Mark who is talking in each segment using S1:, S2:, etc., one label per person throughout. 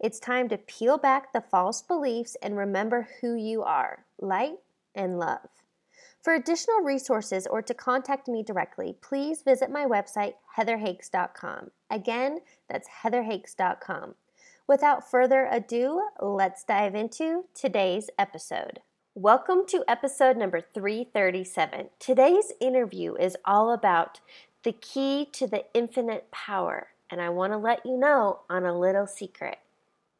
S1: It's time to peel back the false beliefs and remember who you are light and love. For additional resources or to contact me directly, please visit my website, heatherhakes.com. Again, that's heatherhakes.com. Without further ado, let's dive into today's episode. Welcome to episode number 337. Today's interview is all about the key to the infinite power, and I want to let you know on a little secret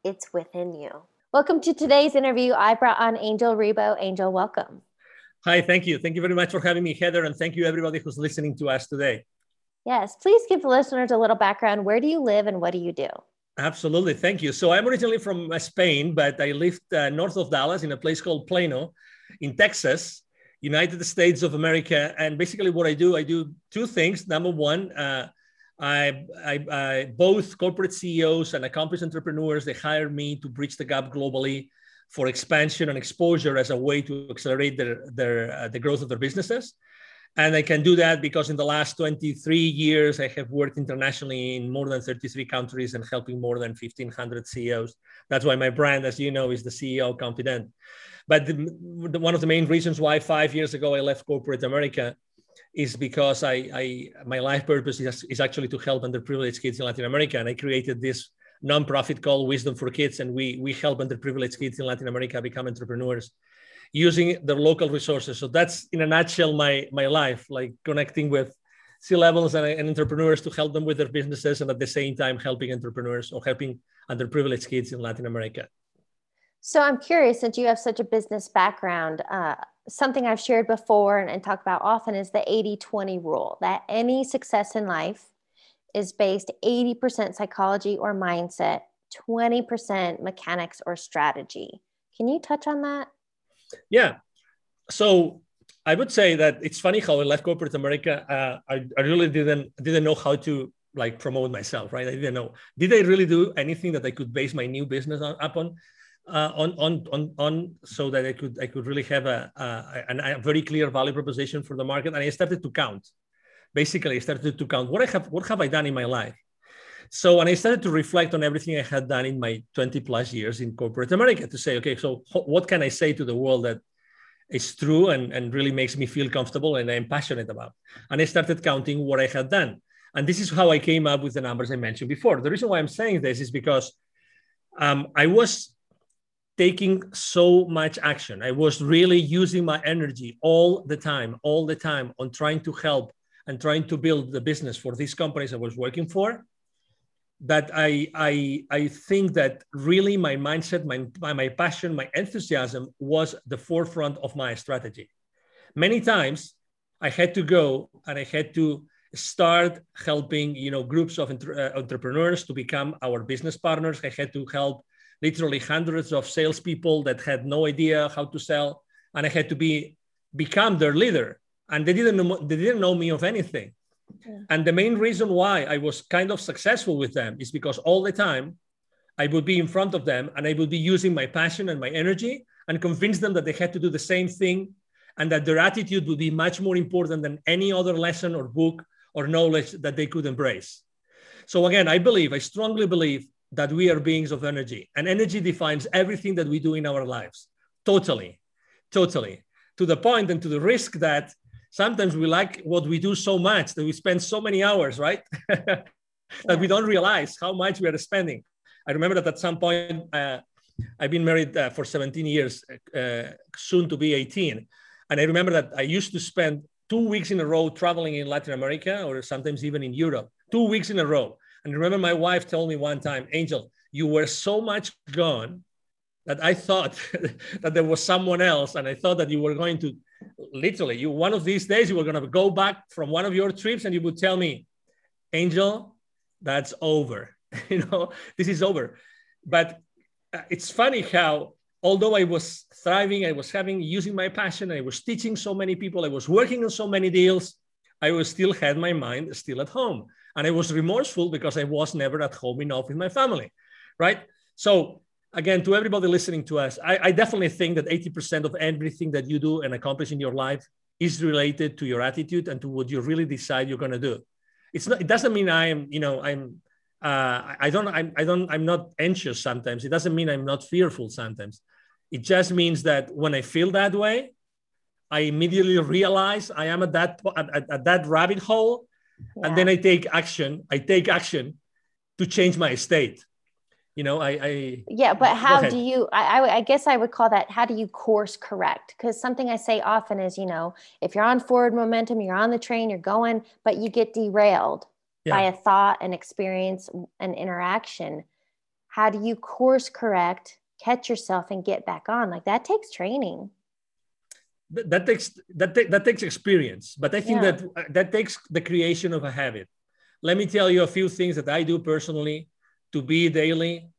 S1: it's within you. Welcome to today's interview. I brought on Angel Rebo. Angel, welcome.
S2: Hi, thank you. Thank you very much for having me, Heather, and thank you everybody who's listening to us today.
S1: Yes, please give the listeners a little background. Where do you live and what do you do?
S2: Absolutely, thank you. So I'm originally from uh, Spain, but I lived uh, north of Dallas in a place called Plano, in Texas, United States of America. And basically, what I do, I do two things. Number one, uh, I, I, I, both corporate CEOs and accomplished entrepreneurs, they hire me to bridge the gap globally for expansion and exposure as a way to accelerate their, their, uh, the growth of their businesses. And I can do that because in the last 23 years, I have worked internationally in more than 33 countries and helping more than 1,500 CEOs. That's why my brand, as you know, is the CEO Confidant. But the, the, one of the main reasons why five years ago I left corporate America is because I, I my life purpose is, is actually to help underprivileged kids in Latin America, and I created this nonprofit called Wisdom for Kids, and we we help underprivileged kids in Latin America become entrepreneurs using their local resources. So that's in a nutshell my my life, like connecting with C-levels and, and entrepreneurs to help them with their businesses, and at the same time helping entrepreneurs or helping underprivileged kids in Latin America.
S1: So I'm curious, since you have such a business background, uh, something I've shared before and, and talk about often is the 80 20 rule that any success in life is based 80% psychology or mindset, 20% mechanics or strategy. Can you touch on that?
S2: Yeah. So I would say that it's funny how I left corporate America. Uh, I, I really didn't didn't know how to like promote myself, right? I didn't know. Did I really do anything that I could base my new business on, upon? Uh, on, on, on, on so that I could, I could really have a, a, a, very clear value proposition for the market. And I started to count. Basically, I started to count what I have, what have I done in my life? So, and I started to reflect on everything I had done in my 20 plus years in corporate America to say, okay, so what can I say to the world that is true and, and really makes me feel comfortable and I'm passionate about? And I started counting what I had done. And this is how I came up with the numbers I mentioned before. The reason why I'm saying this is because um, I was taking so much action. I was really using my energy all the time, all the time on trying to help and trying to build the business for these companies I was working for. That I, I, I think that really my mindset, my, my passion, my enthusiasm was the forefront of my strategy. Many times I had to go and I had to start helping you know groups of entre- uh, entrepreneurs to become our business partners. I had to help literally hundreds of salespeople that had no idea how to sell, and I had to be become their leader. And they didn't know, they didn't know me of anything. Yeah. And the main reason why I was kind of successful with them is because all the time I would be in front of them and I would be using my passion and my energy and convince them that they had to do the same thing and that their attitude would be much more important than any other lesson or book or knowledge that they could embrace. So again, I believe, I strongly believe that we are beings of energy. And energy defines everything that we do in our lives. Totally. Totally. To the point and to the risk that sometimes we like what we do so much that we spend so many hours right? That yeah. we don't realize how much we are spending. I remember that at some point uh, i've been married uh, for 17 years uh, soon to be 18 and i remember that i used to spend two weeks in a row traveling in latin america or sometimes even in europe. Two weeks in a row and remember, my wife told me one time, Angel, you were so much gone that I thought that there was someone else. And I thought that you were going to literally, you one of these days, you were going to go back from one of your trips and you would tell me, Angel, that's over. you know, this is over. But uh, it's funny how although I was thriving, I was having using my passion, I was teaching so many people, I was working on so many deals, I was still had my mind still at home. And I was remorseful because I was never at home enough with my family. Right. So again, to everybody listening to us, I, I definitely think that 80% of everything that you do and accomplish in your life is related to your attitude and to what you really decide you're going to do. It's not, it doesn't mean I'm, you know, I'm, uh, I don't, I'm, I don't, I'm not anxious sometimes. It doesn't mean I'm not fearful sometimes. It just means that when I feel that way, I immediately realize I am at that, at, at that rabbit hole. Yeah. And then I take action. I take action to change my state you know i, I
S1: yeah but how do you I, I guess i would call that how do you course correct because something i say often is you know if you're on forward momentum you're on the train you're going but you get derailed yeah. by a thought an experience an interaction how do you course correct catch yourself and get back on like that takes training
S2: that takes that, that takes experience but i think yeah. that uh, that takes the creation of a habit let me tell you a few things that i do personally to be daily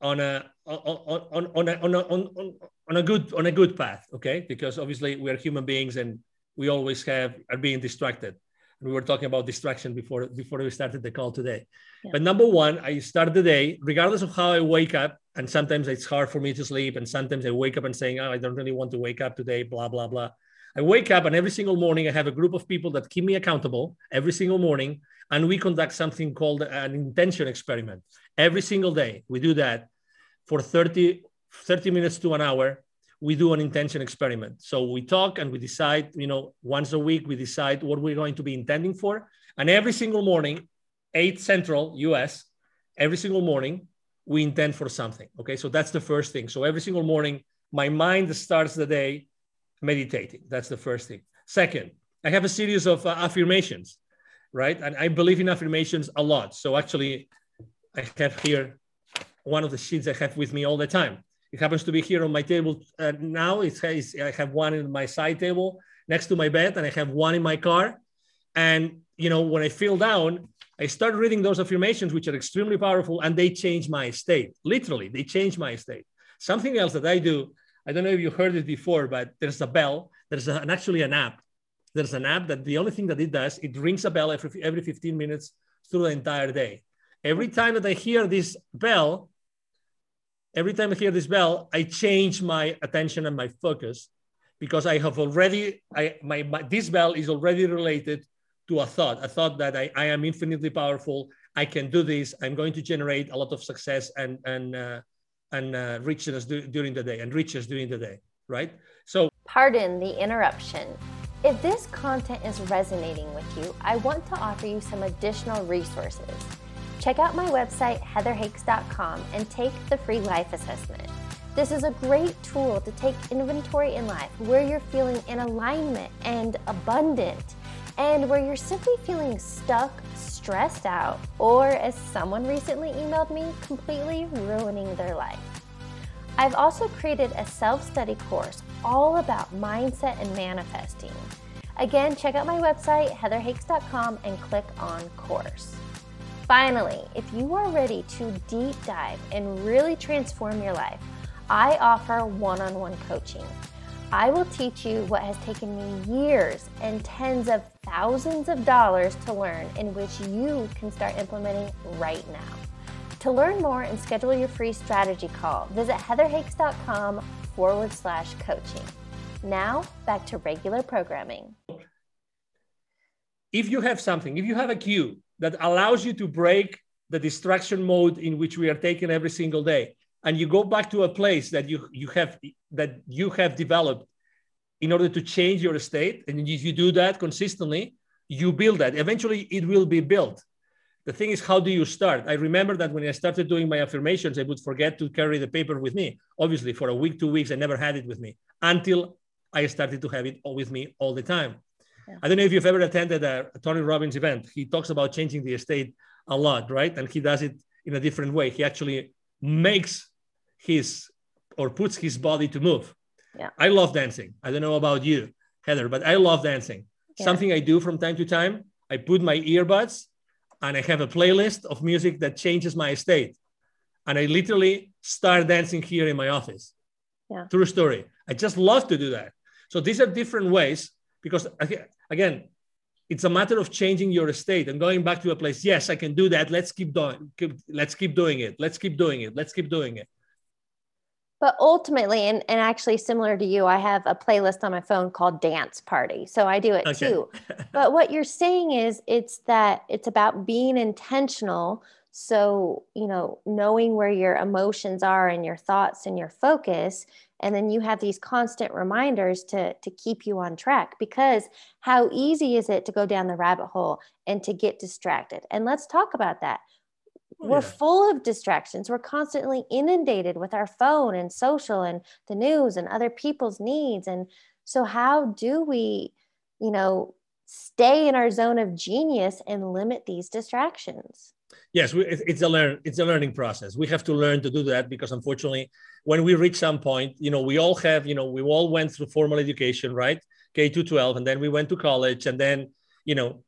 S2: on a on on on a, on, a, on, on a good on a good path okay because obviously we are human beings and we always have are being distracted we were talking about distraction before before we started the call today yeah. but number one i start the day regardless of how i wake up and sometimes it's hard for me to sleep and sometimes i wake up and saying oh i don't really want to wake up today blah blah blah i wake up and every single morning i have a group of people that keep me accountable every single morning and we conduct something called an intention experiment every single day. We do that for 30, 30 minutes to an hour. We do an intention experiment. So we talk and we decide, you know, once a week, we decide what we're going to be intending for. And every single morning, 8 Central US, every single morning, we intend for something. Okay. So that's the first thing. So every single morning, my mind starts the day meditating. That's the first thing. Second, I have a series of uh, affirmations right? And I believe in affirmations a lot. So actually, I have here one of the sheets I have with me all the time. It happens to be here on my table uh, now. It says I have one in my side table next to my bed, and I have one in my car. And you know, when I feel down, I start reading those affirmations, which are extremely powerful, and they change my state. Literally, they change my state. Something else that I do, I don't know if you heard it before, but there's a bell. There's an, actually an app there's an app that the only thing that it does, it rings a bell every, every 15 minutes through the entire day. Every time that I hear this bell, every time I hear this bell, I change my attention and my focus because I have already, I, my, my this bell is already related to a thought, a thought that I, I am infinitely powerful. I can do this. I'm going to generate a lot of success and, and, uh, and uh, richness do, during the day and riches during the day, right? So,
S1: pardon the interruption. If this content is resonating with you, I want to offer you some additional resources. Check out my website, heatherhakes.com, and take the free life assessment. This is a great tool to take inventory in life where you're feeling in alignment and abundant, and where you're simply feeling stuck, stressed out, or as someone recently emailed me, completely ruining their life. I've also created a self study course all about mindset and manifesting. Again, check out my website, heatherhakes.com, and click on course. Finally, if you are ready to deep dive and really transform your life, I offer one on one coaching. I will teach you what has taken me years and tens of thousands of dollars to learn, in which you can start implementing right now. To learn more and schedule your free strategy call, visit heatherhakes.com forward slash coaching. Now, back to regular programming.
S2: If you have something, if you have a cue that allows you to break the distraction mode in which we are taken every single day, and you go back to a place that you, you have that you have developed in order to change your state, and if you do that consistently, you build that. Eventually, it will be built. The thing is how do you start? I remember that when i started doing my affirmations i would forget to carry the paper with me. Obviously for a week two weeks i never had it with me until i started to have it with me all the time. Yeah. i don't know if you've ever attended a, a tony robbins event. He talks about changing the state a lot right? And he does it in a different way. He actually makes his or puts his body to move yeah. i love dancing i don't know about you heather but i love dancing yeah. something i do from time to time i put my earbuds and I have a playlist of music that changes my state. And I literally start dancing here in my office.
S1: Yeah.
S2: True story. I just love to do that. So these are different ways because again, it's a matter of changing your state and going back to a place. Yes, I can do that. Let's keep doing. Keep, let's keep doing it. Let's keep doing it. Let's keep doing it.
S1: But ultimately, and, and actually similar to you, I have a playlist on my phone called Dance Party. So I do it okay. too. but what you're saying is it's that it's about being intentional. So, you know, knowing where your emotions are and your thoughts and your focus. And then you have these constant reminders to, to keep you on track because how easy is it to go down the rabbit hole and to get distracted? And let's talk about that we're yeah. full of distractions. We're constantly inundated with our phone and social and the news and other people's needs. And so how do we you know stay in our zone of genius and limit these distractions?
S2: Yes it's a learn it's a learning process. We have to learn to do that because unfortunately when we reach some point you know we all have you know we all went through formal education right? K to 12 and then we went to college and then you know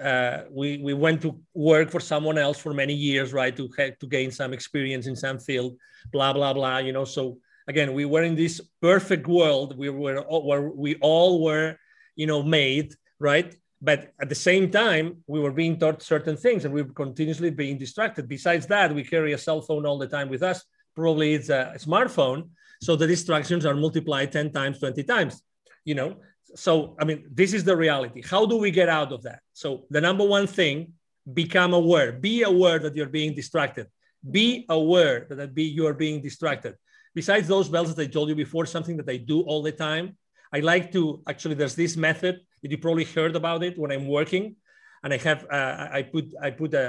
S2: uh, we we went to work for someone else for many years, right, to to gain some experience in some field, blah blah blah. You know, so again, we were in this perfect world. We were where we all were, you know, made right. But at the same time, we were being taught certain things, and we were continuously being distracted. Besides that, we carry a cell phone all the time with us. Probably it's a smartphone, so the distractions are multiplied ten times, twenty times. You know, so i mean this is the reality. How do we get out of that? So the number one thing become aware. Be aware that you're being distracted. Be aware that be you're being distracted. Besides those bells that i told you before something that i do all the time i like to actually there's this method that you probably heard about it when i'm working. And i have uh, i put i put a,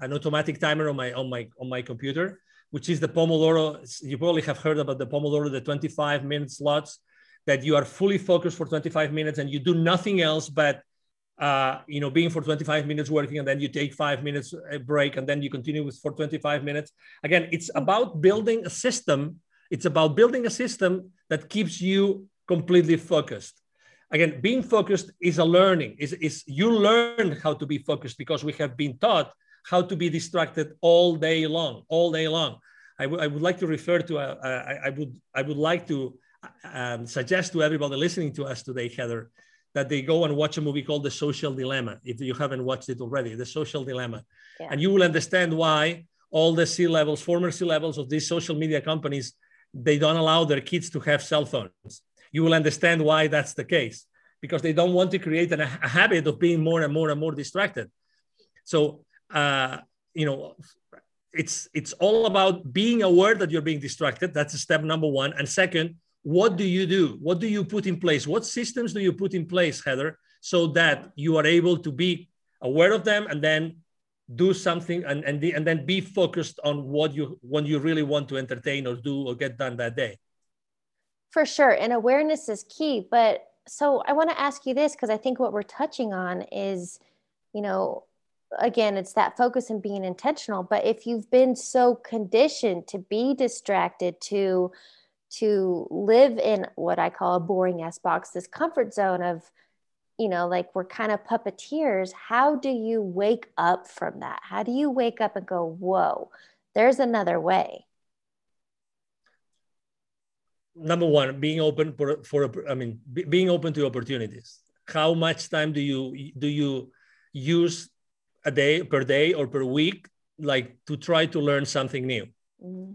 S2: a, an automatic timer on my on my on my computer which is the pomodoro you probably have heard about the pomodoro the 25 minute slots that you are fully focused for 25 minutes and you do nothing else but uh, you know being for 25 minutes working and then you take five minutes a break and then you continue with for 25 minutes. Again it's about building a system. It's about building a system that keeps you completely focused. Again being focused is a learning. Is, is you learn how to be focused because we have been taught how to be distracted all day long all day long. I, w- I would like to refer to a, a, I would i would like to um, suggest to everybody listening to us today, Heather, that they go and watch a movie called The Social Dilemma. If you haven't watched it already, The Social Dilemma. Yeah. And you will understand why all the C levels, former C levels of these social media companies, they don't allow their kids to have cell phones. You will understand why that's the case because they don't want to create an, a habit of being more and more and more distracted. So, uh, you know, it's it's all about being aware that you're being distracted. That's step number one. And second, what do you do? What do you put in place? What systems do you put in place, Heather, so that you are able to be aware of them and then do something and, and, and then be focused on what you what you really want to entertain or do or get done that day?
S1: For sure. And awareness is key. But so I want to ask you this because I think what we're touching on is, you know, again, it's that focus and being intentional. But if you've been so conditioned to be distracted, to to live in what I call a boring S box, this comfort zone of, you know, like we're kind of puppeteers. How do you wake up from that? How do you wake up and go, whoa, there's another way?
S2: Number one, being open for, for I mean, being open to opportunities. How much time do you do you use a day per day or per week, like to try to learn something new? Mm-hmm.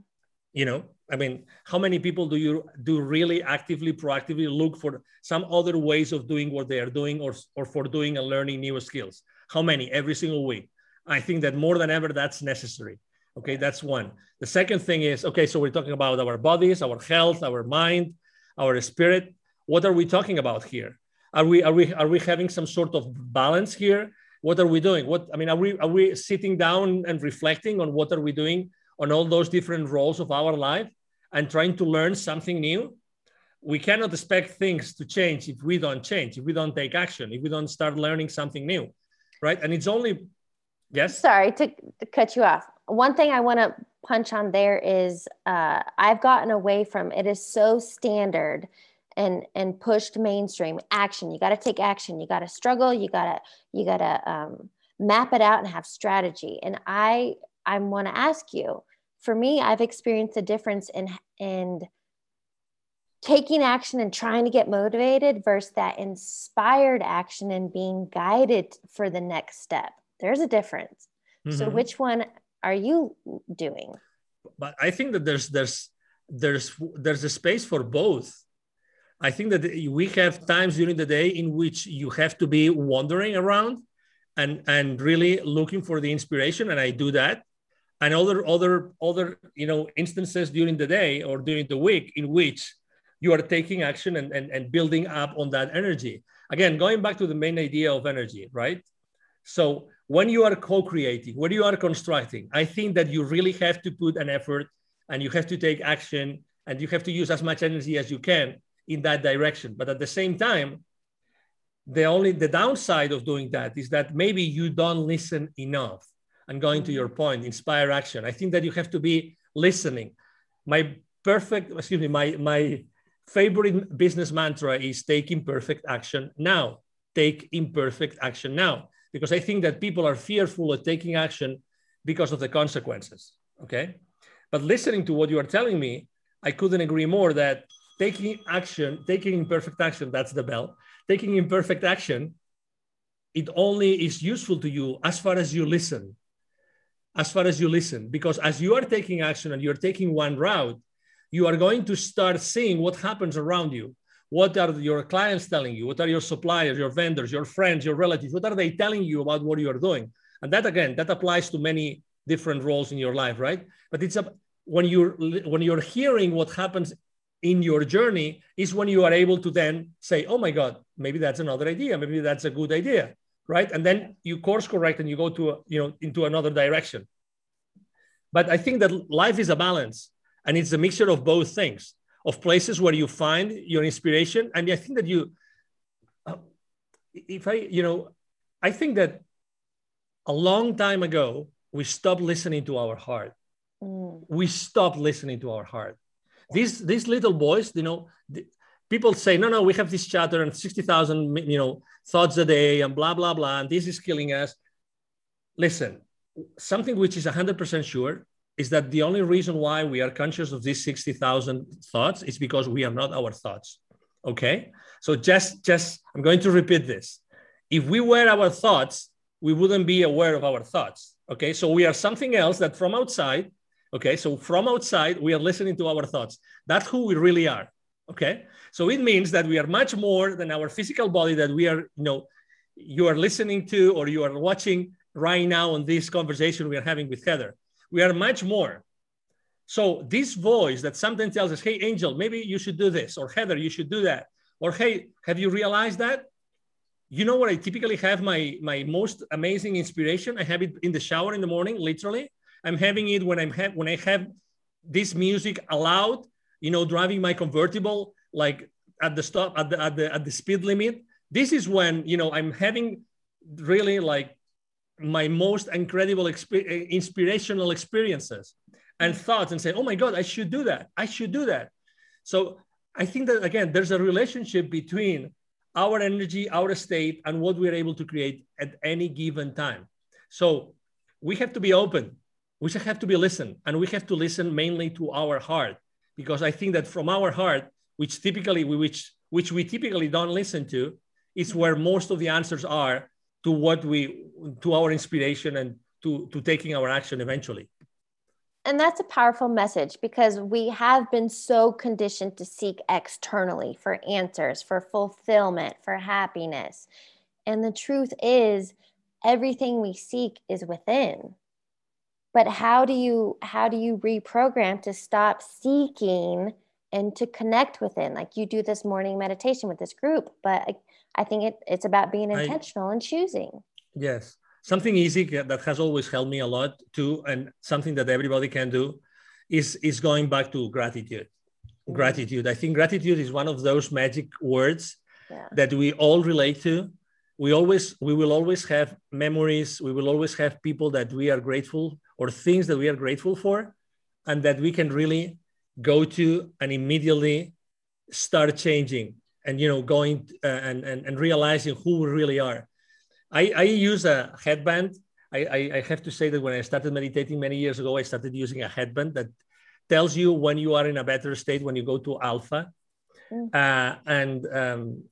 S2: You know, I mean, how many people do you do really actively, proactively look for some other ways of doing what they are doing or, or for doing and learning new skills? How many every single week? I think that more than ever, that's necessary. Okay, that's one. The second thing is okay, so we're talking about our bodies, our health, our mind, our spirit. What are we talking about here? Are we are we are we having some sort of balance here? What are we doing? What I mean, are we are we sitting down and reflecting on what are we doing on all those different roles of our life and trying to learn something new, we cannot expect things to change if we don't change, if we don't take action, if we don't start learning something new, right? And it's only, yes?
S1: Sorry to, cut you off. One thing I want to punch on there is uh, I've gotten away from it is so standard and and pushed mainstream action you got to take action you got to struggle you got to you got to um, map it out and have strategy and i I want to ask you. For me, I've experienced a difference in in taking action and trying to get motivated versus that inspired action and being guided for the next step. There's a difference. Mm-hmm. So which one are you doing?
S2: But I think that there's there's there's there's a space for both. I think that we have times during the day in which you have to be wandering around and and really looking for the inspiration and I do that and other other other you know instances during the day or during the week in which you are taking action and, and, and building up on that energy. Again going back to the main idea of energy right? So when you are co-creating when you are constructing i think that you really have to put an effort and you have to take action and you have to use as much energy as you can in that direction. But at the same time the only the downside of doing that is that maybe you don't listen enough and going to your mm-hmm. point inspire action. I think that you have to be listening. My perfect excuse me my my favorite business mantra is take imperfect action now. Take imperfect action now. Because i think that people are fearful of taking action because of the consequences okay? But listening to what you are telling me i couldn't agree more that taking action taking imperfect action that's the bell. Taking imperfect action it only is useful to you as far as you listen as far as you listen because as you are taking action and you're taking one route you are going to start seeing what happens around you. What are your clients telling you? What are your suppliers your vendors your friends your relatives what are they telling you about what you are doing? And that again that applies to many different roles in your life right? But it's a when you're when you're hearing what happens in your journey is when you are able to then say oh my god maybe that's another idea. Maybe that's a good idea right? And then you course correct and you go to a, you know into another direction. But i think that life is a balance and it's a mixture of both things of places where you find your inspiration. And i think that you if i you know i think that a long time ago we stopped listening to our heart. Mm. we stopped listening to our heart. These these little boys you know people say no no we have this chatter and 60000 you know thoughts a day and blah blah blah and this is killing us listen something which is 100% sure is that the only reason why we are conscious of these 60,000 thoughts is because we are not our thoughts. Okay? So just just I'm going to repeat this. If we were our thoughts, we wouldn't be aware of our thoughts. Okay? So we are something else that from outside, okay? So from outside we are listening to our thoughts. That's who we really are. Okay? So it means that we are much more than our physical body that we are, you know, you are listening to or you are watching right now on this conversation we are having with Heather we are much more. So this voice that sometimes tells us, hey, Angel, maybe you should do this, or Heather, you should do that. Or hey, have you realized that? You know what I typically have my, my most amazing inspiration? I have it in the shower in the morning, literally. I'm having it when I'm ha- when I have this music allowed, you know, driving my convertible like at the stop at the at the at the speed limit. This is when you know I'm having really like my most incredible exp- eh, inspirational experiences and thoughts and say, oh my God, I should do that. I should do that. So I think that, again, there's a relationship between our energy, our state, and what we're able to create at any given time. So we have to be open. We should have to be listen, and we have to listen mainly to our heart, because I think that from our heart, which typically we, which which we typically don't listen to, is mm-hmm. where most of the answers are to what we to our inspiration and to to taking our action eventually.
S1: And that's a powerful message because we have been so conditioned to seek externally for answers for fulfillment for happiness. And the truth is everything we seek is within but how do you how do you reprogram to stop seeking and to connect within like you do this morning meditation with this group but I think it, it's about being intentional I, and choosing.
S2: Yes. Something easy that has always helped me a lot too, and something that everybody can do is, is going back to gratitude. Mm-hmm. Gratitude. I think gratitude is one of those magic words yeah. that we all relate to. We always, we will always have memories. We will always have people that we are grateful or things that we are grateful for, and that we can really go to and immediately start changing and you know going uh, and, and and realizing who we really are i i use a headband I, I, I have to say that when i started meditating many years ago i started using a headband that tells you when you are in a better state when you go to alpha Mm. Uh, and um,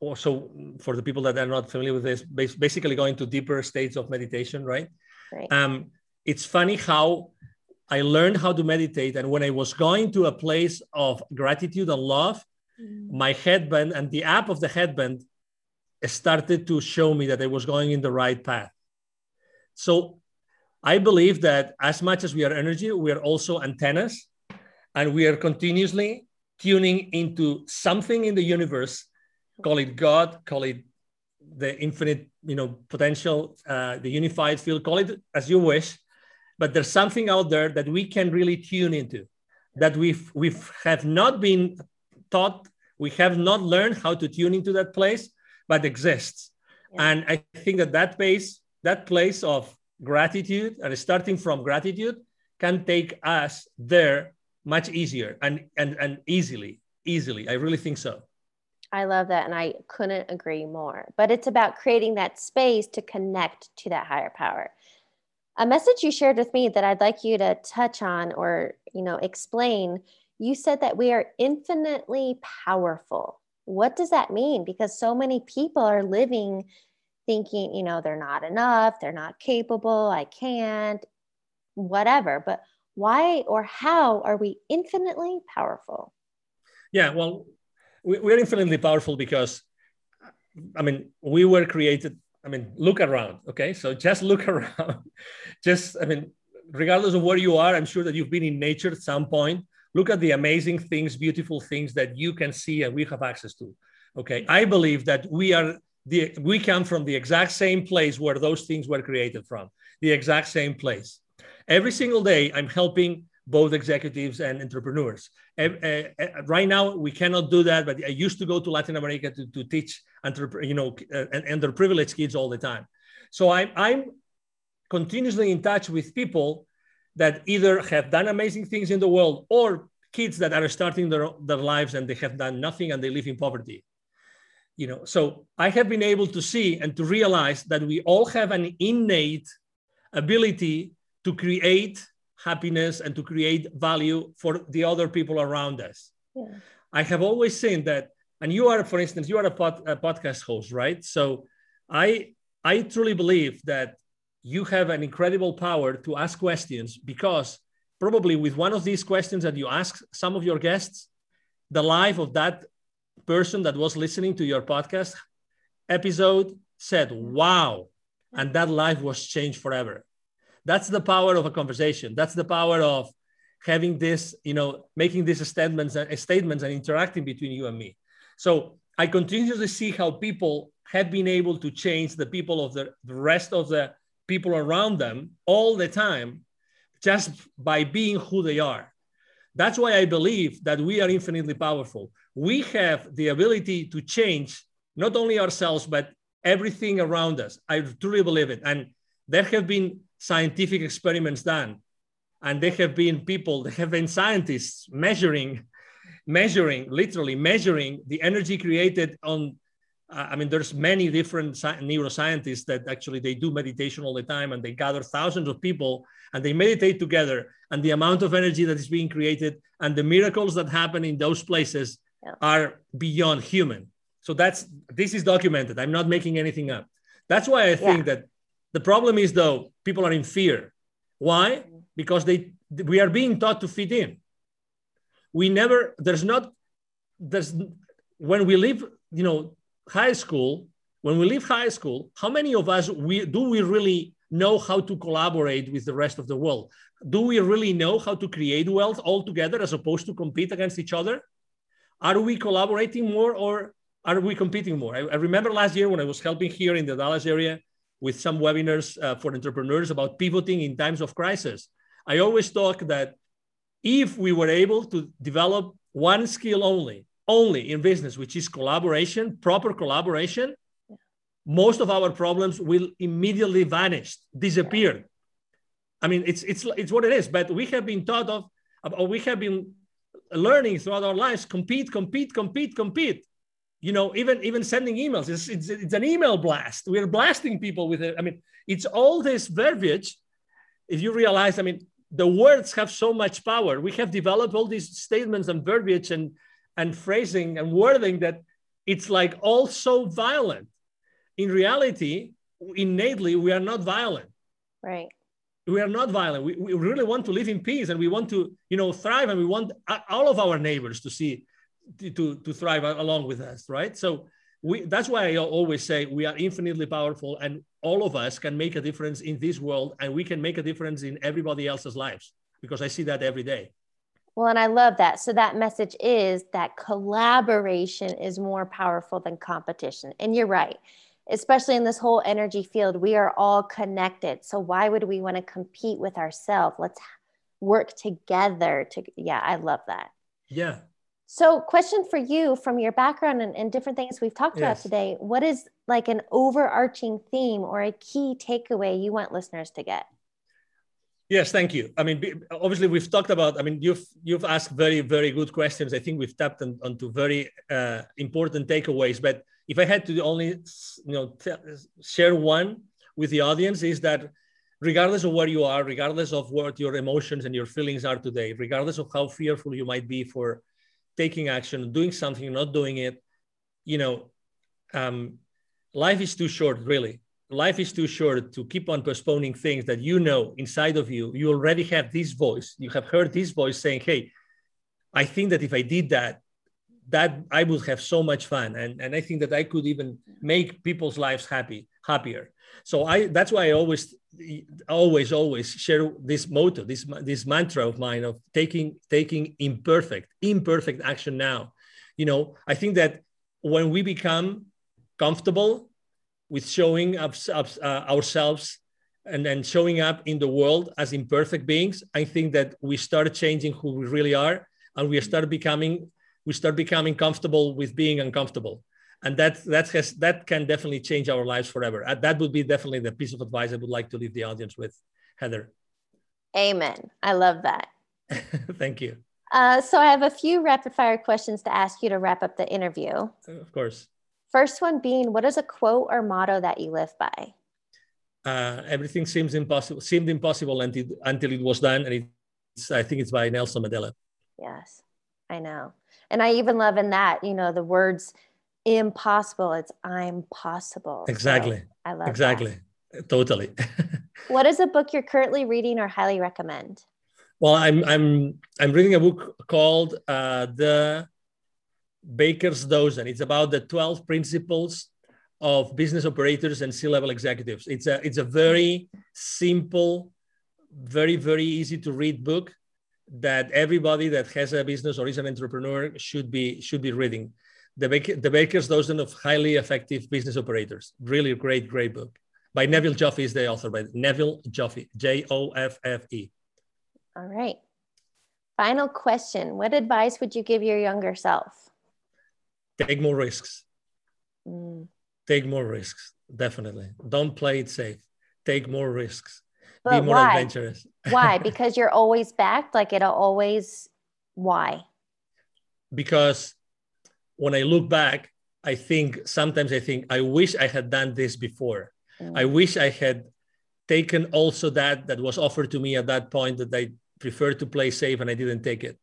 S2: also for the people that are not familiar with this, basically going to deeper states of meditation, right? right. Um, it's funny how I learned how to meditate. And when I was going to a place of gratitude and love, mm. my headband and the app of the headband started to show me that I was going in the right path. So I believe that as much as we are energy, we are also antennas and we are continuously tuning into something in the universe, call it God, call it the infinite, you know, potential, uh, the unified field, call it as you wish. But there's something out there that we can really tune into, that we've we have not been taught, we have not learned how to tune into that place, but exists. Yeah. And I think that that place, that place of gratitude and starting from gratitude can take us there much easier and, and, and easily, easily. I really think so.
S1: I love that. And I couldn't agree more. But it's about creating that space to connect to that higher power. A message you shared with me that I'd like you to touch on or, you know, explain. You said that we are infinitely powerful. What does that mean? Because so many people are living thinking, you know, they're not enough, they're not capable, I can't, whatever. But why or how are we infinitely powerful?
S2: Yeah, well, we're infinitely powerful because, I mean, we were created. I mean, look around, okay? So just look around. just, I mean, regardless of where you are, I'm sure that you've been in nature at some point. Look at the amazing things, beautiful things that you can see and we have access to. Okay. I believe that we are the we come from the exact same place where those things were created from the exact same place every single day i'm helping both executives and entrepreneurs. Uh, uh, right now we cannot do that but i used to go to latin america to, to teach you know uh, underprivileged kids all the time. So I'm, I'm continuously in touch with people that either have done amazing things in the world or kids that are starting their, their lives and they have done nothing and they live in poverty. You know so i have been able to see and to realize that we all have an innate ability to create happiness and to create value for the other people around us yeah. i have always seen that and you are for instance you are a, pod, a podcast host right so i i truly believe that you have an incredible power to ask questions because probably with one of these questions that you ask some of your guests the life of that person that was listening to your podcast episode said, wow. And that life was changed forever. That's the power of a conversation. That's the power of having this, you know, making these statements and statements and interacting between you and me. So I continuously see how people have been able to change the people of the, the rest of the people around them all the time just by being who they are. That's why I believe that we are infinitely powerful we have the ability to change not only ourselves, but everything around us. I truly believe it. And there have been scientific experiments done, and there have been people, there have been scientists measuring, measuring, literally measuring the energy created on. Uh, I mean, there's many different neuroscientists that actually they do meditation all the time, and they gather thousands of people and they meditate together, and the amount of energy that is being created and the miracles that happen in those places yeah. are beyond human. So that's this is documented. I'm not making anything up. That's why I think yeah. that the problem is though people are in fear. Why? Because they we are being taught to fit in. We never there's not there's when we leave you know high school when we leave high school how many of us we do we really know how to collaborate with the rest of the world do we really know how to create wealth all together as opposed to compete against each other are we collaborating more or are we competing more? I, I remember last year when I was helping here in the Dallas area with some webinars uh, for entrepreneurs about pivoting in times of crisis. I always talk that if we were able to develop one skill only, only in business, which is collaboration, proper collaboration, most of our problems will immediately vanish, disappear. I mean, it's it's it's what it is. But we have been taught of, or we have been learning throughout our lives compete compete compete compete you know even even sending emails it's, it's, it's an email blast we're blasting people with it i mean it's all this verbiage if you realize i mean the words have so much power we have developed all these statements and verbiage and and phrasing and wording that it's like all so violent. In reality, innately, we are not violent.
S1: Right.
S2: We are not violent. We, we really want to live in peace and we want to, you know, thrive and we want all of our neighbors to see, to, to thrive along with us, right? So we, that's why I always say we are infinitely powerful and all of us can make a difference in this world and we can make a difference in everybody else's lives because I see that every day.
S1: Well, and I love that. So that message is that collaboration is more powerful than competition. And you're right. Especially in this whole energy field, we are all connected. So why would we want to compete with ourselves? Let's work together to yeah, I love that.
S2: Yeah.
S1: So, question for you from your background and, and different things we've talked yes. about today. What is like an overarching theme or a key takeaway you want listeners to get?
S2: Yes, thank you. I mean, obviously, we've talked about. I mean, you've you've asked very very good questions. I think we've tapped on, onto very uh, important takeaways. But if I had to only you know t- share one with the audience, is that regardless of where you are, regardless of what your emotions and your feelings are today, regardless of how fearful you might be for taking action, doing something, not doing it, you know, um, life is too short, really. Life is too short to keep on postponing things that you know inside of you. You already have this voice. You have heard this voice saying hey i think that if i did that that i would have so much fun. And, and i think that i could even make people's lives happy happier so i that's why i always always always share this motto this this mantra of mine of taking taking imperfect imperfect action now. You know i think that when we become comfortable with showing up, uh, ourselves and then showing up in the world as imperfect beings, I think that we start changing who we really are, and we start becoming we start becoming comfortable with being uncomfortable, and that that has that can definitely change our lives forever. Uh, that would be definitely the piece of advice I would like to leave the audience with, Heather.
S1: Amen. I love that.
S2: Thank you.
S1: Uh, so I have a few rapid fire questions to ask you to wrap up the interview.
S2: Of course.
S1: First one being, what is a quote or motto that you live by?
S2: Uh, everything seems impossible, seemed impossible until, until it was done. And it's, I think it's by Nelson Mandela.
S1: Yes, I know. And I even love in that, you know, the words impossible, it's I'm possible.
S2: Exactly. So I love Exactly. That. Totally.
S1: what is a book you're currently reading or highly recommend?
S2: Well, I'm I'm I'm reading a book called uh, the Baker's Dozen. It's about the 12 principles of business operators and C-level executives. It's a it's a very simple, very very easy to read book that everybody that has a business or is an entrepreneur should be should be reading. The, Baker, the Baker's Dozen of Highly Effective Business Operators. Really great, great book. By Neville Joffe is the author, by Neville Joffe, J O F F E.
S1: All right. Final question What advice would you give your younger self?
S2: take more risks. Mm. Take more risks, definitely. Don't play it safe. Take more risks.
S1: But Be more why? adventurous. why? Because you're always backed. Like it'll always. Why?
S2: Because when I look back, I think sometimes I think I wish I had done this before. Mm. I wish I had taken also that that was offered to me at that point that I preferred to play safe and I didn't take it.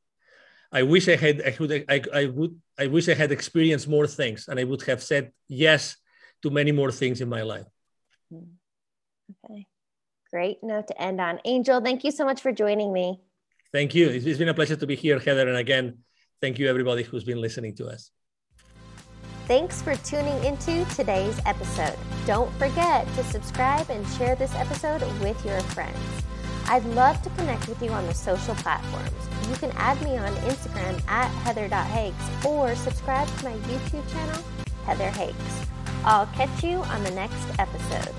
S2: I wish I had I would I, I would I wish I had experienced more things and I would have said yes to many more things in my life. Hmm.
S1: Okay. Great note to end on. Angel, thank you so much for joining me.
S2: Thank you. It's been a pleasure to be here, Heather. And again, thank you everybody who's been listening to us.
S1: Thanks for tuning into today's episode. Don't forget to subscribe and share this episode with your friends. I'd love to connect with you on the social platforms. You can add me on Instagram at heather.hakes or subscribe to my YouTube channel, Heather Hakes. I'll catch you on the next episode.